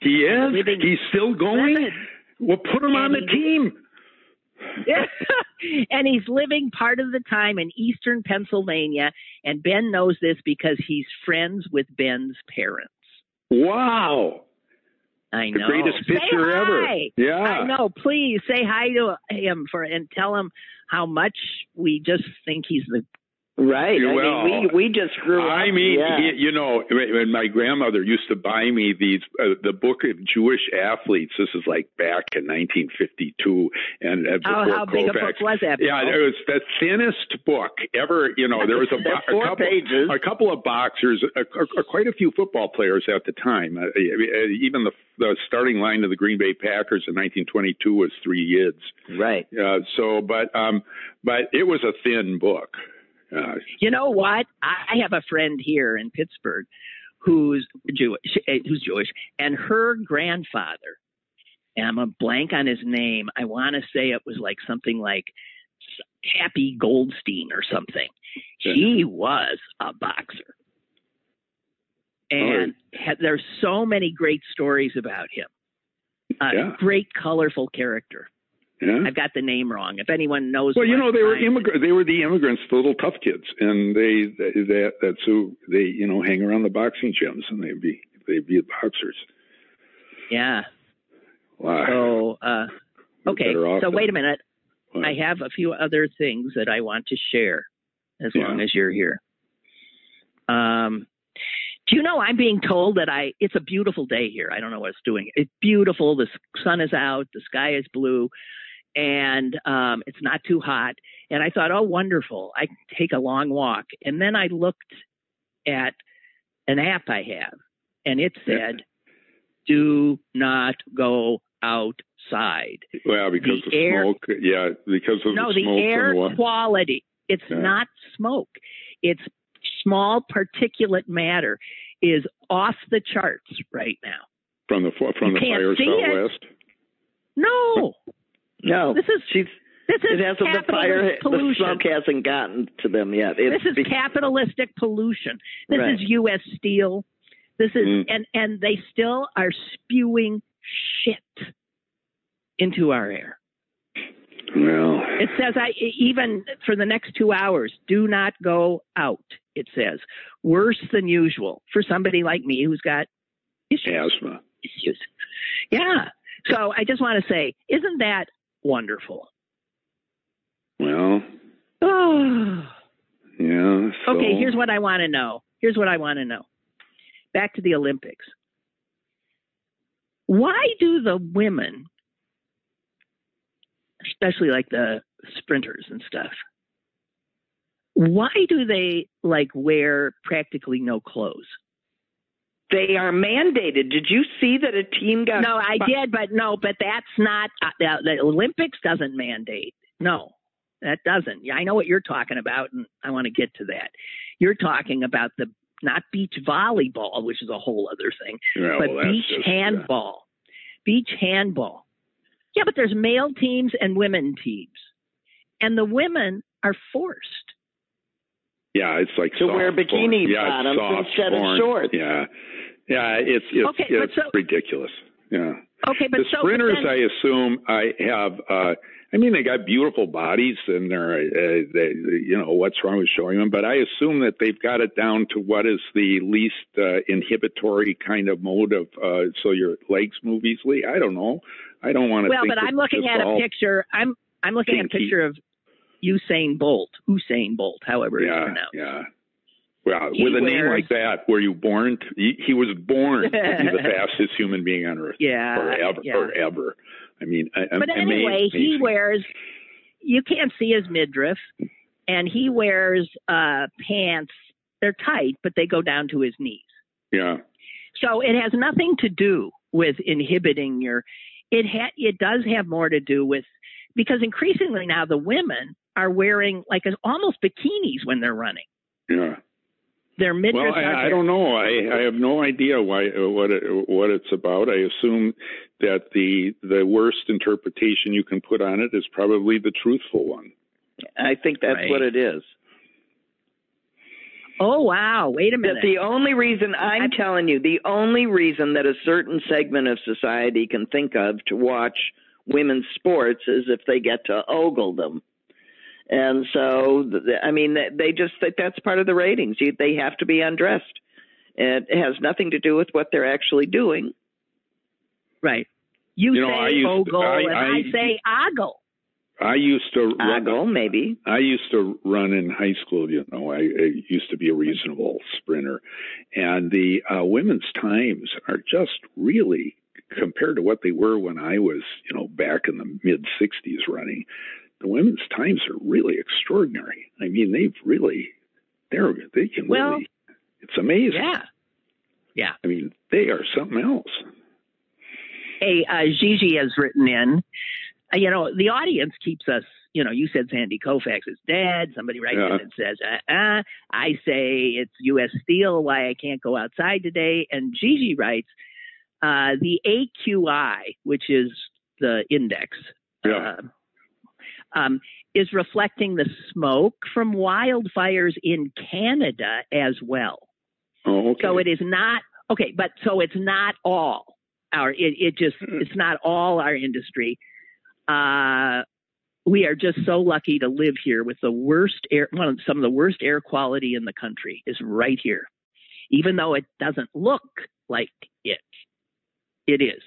He is. Living- He's still going. Well, put him on the And- team. and he's living part of the time in eastern Pennsylvania. And Ben knows this because he's friends with Ben's parents. Wow. I The know. greatest Say pitcher ever. Yeah. I know. Please say hi to him for and tell him how much we just think he's the Right. I mean, we we just grew up. I mean, yeah. you know, when my grandmother used to buy me these, uh, the book of Jewish athletes. This is like back in 1952, and uh, how, before how big a book was that? Yeah, it was the thinnest book ever. You know, there was a, bo- a couple, pages. a couple of boxers, a, a, a- quite a few football players at the time. Uh, even the, the starting line of the Green Bay Packers in 1922 was three yids. right. Uh, so, but um, but it was a thin book. You know what? I have a friend here in Pittsburgh who's Jewish, eh, who's Jewish, and her grandfather, and I'm a blank on his name. I want to say it was like something like Happy Goldstein or something. He was a boxer, and ha- there's so many great stories about him. A Yeah. Great, colorful character. Yeah. I've got the name wrong. If anyone knows, Well, you know, they were Stein- immigrant. They were the immigrants, the little tough kids, and they, they that that's who they you know hang around the boxing gyms, and they be they be boxers. Yeah. Wow. So, uh, okay. So than- wait a minute. I have a few other things that I want to share as Yeah. long as you're here. Um, do you know I'm being told that I it's a beautiful day here. I don't know what it's doing. It's beautiful. The sun is out. The sky is blue, and um, it's not too hot. And I thought, oh, wonderful! I can take a long walk. And then I looked at an app I have, and it said, "Do not go outside." Well, because the of air- smoke. Yeah, because of no, the the air quality. It's Yeah. not smoke. It's small particulate matter is off the charts right now. From the from You the fire southwest. No, No, this is she's. this is It hasn't. The fire. capitalist The pollution. smoke hasn't gotten to them yet. It's this is be- capitalistic pollution. This Right. is U.S. Steel. This is Mm. and and they still are spewing shit into our air. Well, It says I even for the next two hours, do not go out. It says worse than usual for somebody like me who's got issues. asthma. issues. Yeah. So I just want to say, isn't that wonderful? Well, Oh. yeah. So, Okay. Here's what I want to know. Here's what I want to know. Back to the Olympics. Why do the women, especially like the sprinters and stuff, why do they like wear practically no clothes? They are mandated. Did you see that a team got? No, I did, but no, but that's not uh, the, the Olympics doesn't mandate. No, that doesn't. Yeah, I know what you're talking about, and I want to get to that. You're talking about the not beach volleyball, which is a whole other thing, Yeah, but well, beach just- handball. Beach handball. Yeah, but there's male teams and women teams, and the women are forced. Yeah, it's like To wear soft porn. bikini yeah, bottoms soft instead of shorts. Yeah, yeah, it's it's, Okay, it's so- ridiculous. Yeah, Okay, but the so but sprinters, then- I assume, I have. uh I mean, they got beautiful bodies, and they're, uh, they, you know, what's wrong with showing them? But I assume that they've got it down to what is the least uh, inhibitory kind of mode of, uh so your legs move easily. I don't know. I don't want to. well, but I'm looking at a picture. I'm I'm looking at a picture of Usain Bolt, Usain Bolt, however it's Yeah, pronounced. yeah. Well, He with a name like that, were you born? To, he, he was born to be the fastest human being on earth Yeah, forever. yeah. Forever. I mean, But ama- anyway, he wears. You can't see his midriff, and he wears uh, pants. They're tight, but they go down to his knees. Yeah, So it has nothing to do with inhibiting your. It ha- it does have more to do with because increasingly now the women are wearing like almost bikinis when they're running. yeah. Their midriff. Well, I, I don't know. I, I have no idea why uh, what it, what it's about. I assume that the the worst interpretation you can put on it is probably the truthful one. I think that's Right. what it is. Oh wow! Wait a That minute. the only reason I'm telling you, the only reason that a certain segment of society can think of to watch women's sports is if they get to ogle them. And so, th- I mean, they- they just think that's part of the ratings. You, they have to be undressed. It has nothing to do with what they're actually doing. right. You, You know, say I used to- ogle, I- and I, I- say ogle. I used to run. Ogle, maybe. I used to run in high school. You know, I, I used to be a reasonable sprinter, and the uh, women's times are just really compared to what they were when I was, you know, back in the mid '60s running. The women's times are really extraordinary. I mean, they've really, they're they can Well, really. It's amazing. Yeah. Yeah. I mean, they are something else. Hey, uh, Gigi has written in. Uh, you know, the audience keeps us. You know, you said Sandy Koufax is dead. Somebody writes Yeah. in and says, uh, uh, "I say it's U.S. Steel. Why I can't go outside today?" And Gigi writes, uh, "The AQI, which is the index, Yeah. Um, is reflecting the smoke from wildfires in Canada as well." Oh, okay. So it is not okay, but so it's not all our. It, it just Mm. it's not all our industry. Uh, we are just so lucky to live here with the worst air. One of some of the worst air quality in the country is right here, even though it doesn't look like it. It is.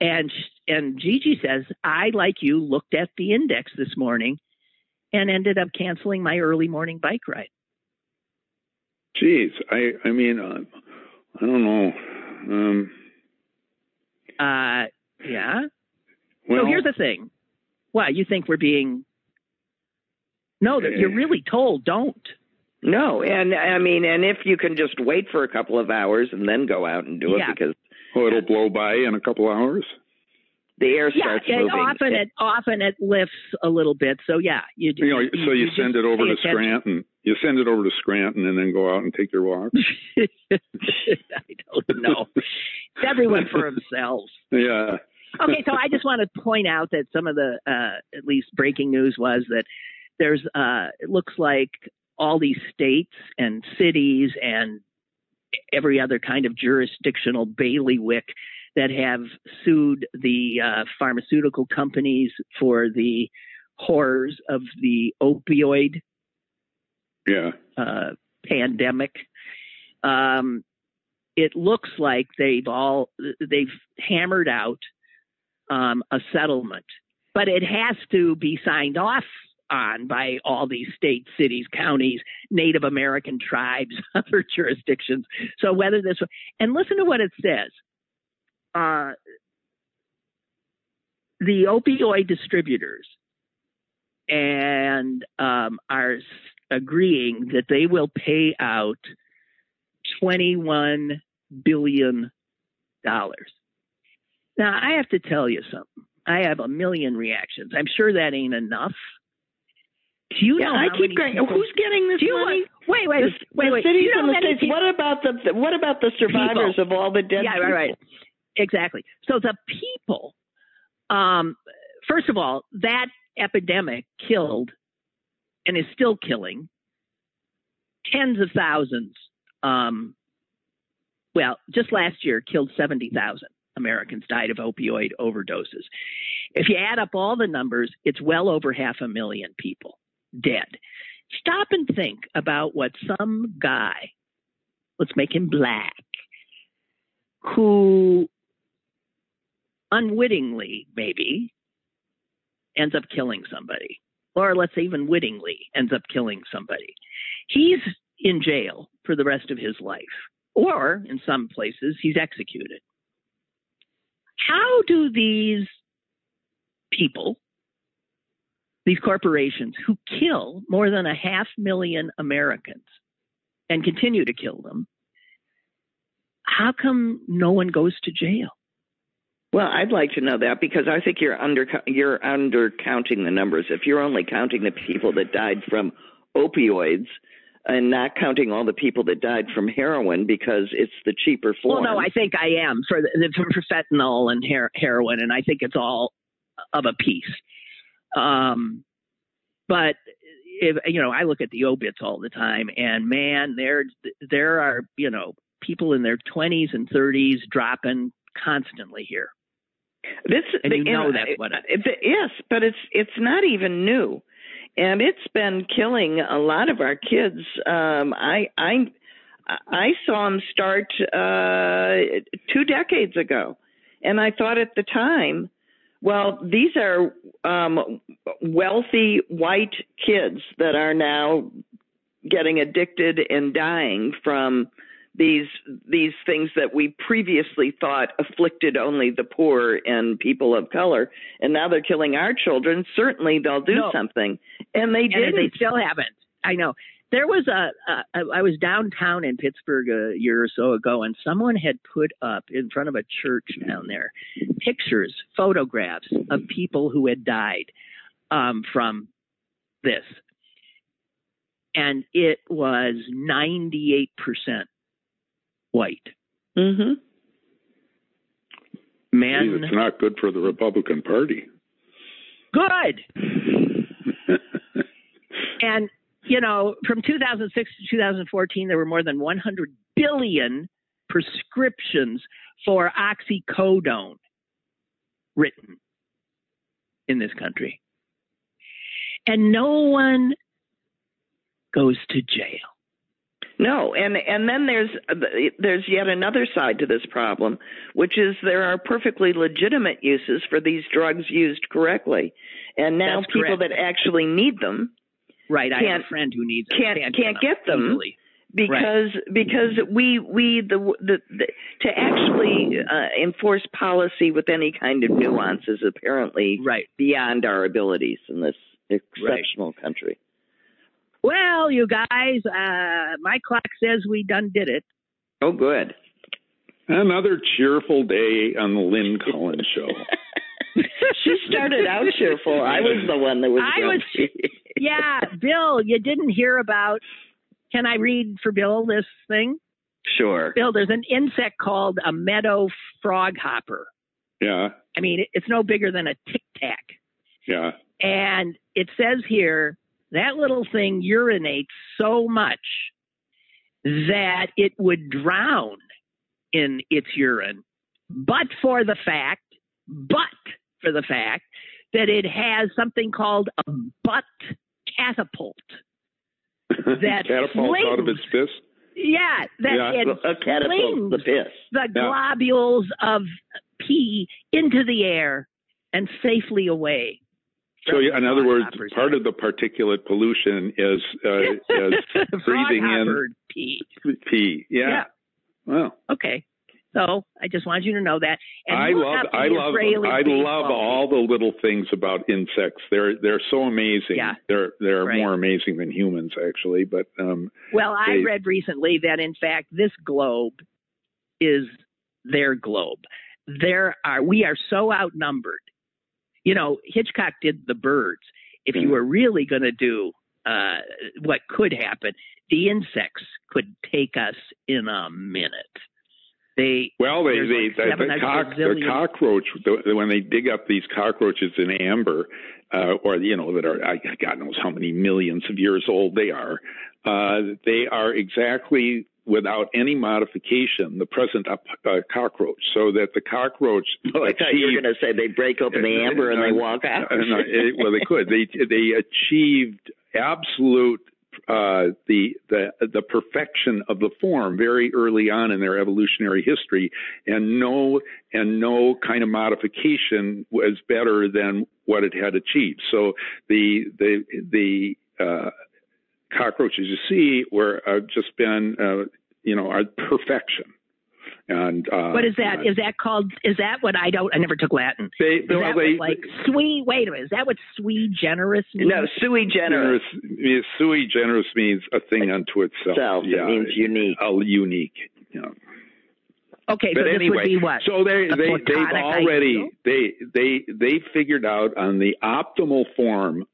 And and Gigi says, I like you looked at the index this morning and ended up canceling my early morning bike ride. Geez, I I mean, uh, I don't know. Um, uh, yeah. well, so here's the thing. What you think we're being? No, that you're really told don't. No, and I mean, and if you can just wait for a couple of hours and then go out and do it Yeah. because oh, it'll blow by in a couple of hours. The air Yeah, starts and moving. often it often it lifts a little bit. So yeah, you do. You know, so you, just send it over pay to attention. Scranton. You send it over to Scranton and then go out and take your walk. I don't know. It's everyone for themselves. Yeah. Okay, so I just want to point out that some of the uh, at least breaking news was that there's uh, it looks like all these states and cities and every other kind of jurisdictional bailiwick that have sued the uh, pharmaceutical companies for the horrors of the opioid Yeah. uh, pandemic. Um, it looks like they've all they've hammered out um, a settlement, but it has to be signed off on by all these states, cities, counties, Native American tribes, other jurisdictions. So whether this and listen to what it says. Uh, the opioid distributors and um, are agreeing that they will pay out $21 billion. Now, I have to tell you something. I have a million reactions. I'm sure that ain't enough. Do you yeah, know I keep going. people- Who's getting this money? wait, wait, the, wait, the wait. cities you know and the states. people- What about the what about the survivors People. of all the dead yeah, right, right. Exactly. So the people, um, first of all, that epidemic killed and is still killing tens of thousands. Um, well, just last year killed 70,000 Americans died of opioid overdoses. If you add up all the numbers, it's well over half a million people dead. Stop and think about what some guy, let's make him black, who unwittingly, maybe, ends up killing somebody, or let's say even wittingly ends up killing somebody. He's in jail for the rest of his life, or in some places, he's executed. How do these people, these corporations who kill more than a half million Americans and continue to kill them, how come no one goes to jail? Well, I'd like to know that because I think you're under you're undercounting the numbers. If you're only counting the people that died from opioids and not counting all the people that died from heroin because it's the cheaper form. Well, no, I think I am for the, for, fentanyl and her, heroin, and I think it's all of a piece. Um, but if you know, I look at the obits all the time, and man, there there are you know people in their twenties and thirties dropping constantly here. This, And you the- know that's what I- it, yes, but it's it's not even new, and it's been killing a lot of our kids. Um, I I I saw them start uh, two decades ago, and I thought at the time, well, these are um, wealthy white kids that are now getting addicted and dying from these these things that we previously thought afflicted only the poor and people of color, and now they're killing our children. Certainly, they'll do no. something, and they did. They still haven't. I know. There was a, a. I was downtown in Pittsburgh a year or so ago, and someone had put up in front of a church down there pictures, photographs of people who had died um, from this and it was 98% white. Mm-hmm. Man, it's not good for the Republican Party. Good. and you know, from 2006 to 2014, there were more than 100 billion prescriptions for oxycodone written in this country. And no one goes to jail. No, and and then there's there's yet another side to this problem, which is there are perfectly legitimate uses for these drugs used correctly, and now That's people correct. that actually need them Right. I have a friend who needs it. can't can't get them easily. because because we we the the, the to actually uh, enforce policy with any kind of nuance is apparently Right. beyond our abilities in this exceptional country. Well, you guys, uh, my clock says we done did it. Oh, good. Another cheerful day on the Lynn Cullen show. she started out cheerful. I was the one that was. I was- grumpy. Yeah, Bill, you didn't hear about. Can I read for Bill this thing? sure. Bill, there's an insect called a meadow frog hopper. Yeah, I mean, it's no bigger than a tic tac. yeah. And it says here that little thing urinates so much that it would drown in its urine, but for the fact, but for the fact that it has something called a butt catapult. That catapult out of its fist. Yeah, that Yeah. it A catapult, flings the piss. the Yeah. globules of pee into the air and safely away. So, in other words, part of the particulate pollution is uh, is breathing in pee. pee. Yeah. Yeah. Well, Okay. So I just wanted you to know that. And I love I love Israeli I love all the little things about insects. They're they're so amazing. Yeah. They're they're Right. more amazing than humans actually, but um Well, I They- read recently that in fact this globe is their globe. There are we are so outnumbered. You know, Hitchcock did the birds. If you Mhm. were really going to do uh, what could happen, the insects could take us in a minute. They well they they like the, cock, the cockroach the, when they dig up these cockroaches in amber uh, or you know that are I, God knows how many millions of years old they are uh, they are exactly without any modification the present uh, uh, cockroach so that the cockroach I thought you were going to say they break open the amber and they walk out. No, it- well, they could. They they achieved absolute uh, the the the perfection of the form very early on in their evolutionary history, and no and no kind of modification was better than what it had achieved. So the the the uh, cockroaches you see were uh, just been uh, you know are perfection. And uh, what is that? uh, Is that called? Is that what I don't? I never took Latin. they, Is well, that they, what, like sui? Wait a minute. Is that what sui generis means? No, sui generis. generous. Sui generis means a thing unto itself. Self. It means unique. A unique. You know. Okay, But so this anyway, would be what? so they A they they've already ideal? they they they figured out on the optimal form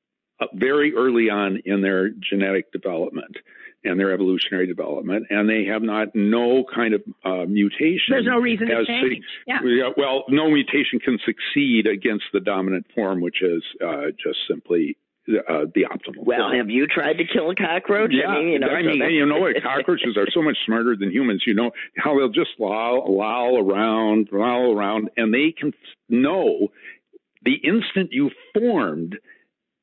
uh, very early on in their genetic development and their evolutionary development, and they have not no kind of uh, mutation. There's no reason to has change. Yeah. Yeah, well, no mutation can succeed against the dominant form, which is uh, just simply uh, the optimal Well, form. have you tried to kill a cockroach? Yeah, I mean, you know, I so mean, that- you know what? Cockroaches are so much smarter than humans. You know how they'll just loll, loll around, loll around, and they can know the instant you formed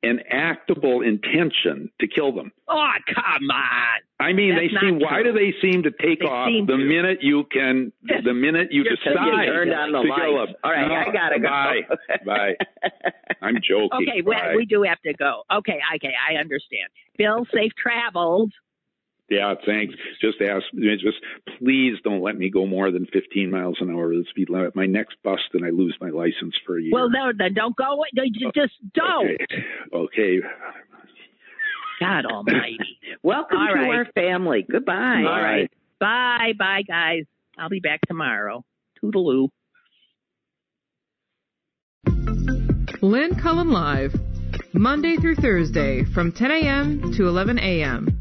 an actable intention to kill them. Oh, come on. I mean, That's they seem. not Why do they seem to take They off the to. minute you can? The minute you You're decide you turned on the to kill them. All right, No, I gotta go. Bye. Bye. I'm joking. Okay, we, we do have to go. Okay, okay, I understand. Bill, safe travels. Yeah, thanks. Just ask, just please don't let me go more than 15 miles an hour the speed limit. My next bust and I lose my license for a year. Well, no, then don't go. away. No, you Just don't. Okay. okay. God Almighty. Welcome All to right. our family. Goodbye. All right. Bye, bye, guys. I'll be back tomorrow. Toodaloo. Lynn Cullen Live, Monday through Thursday from 10 a.m. to 11 a.m.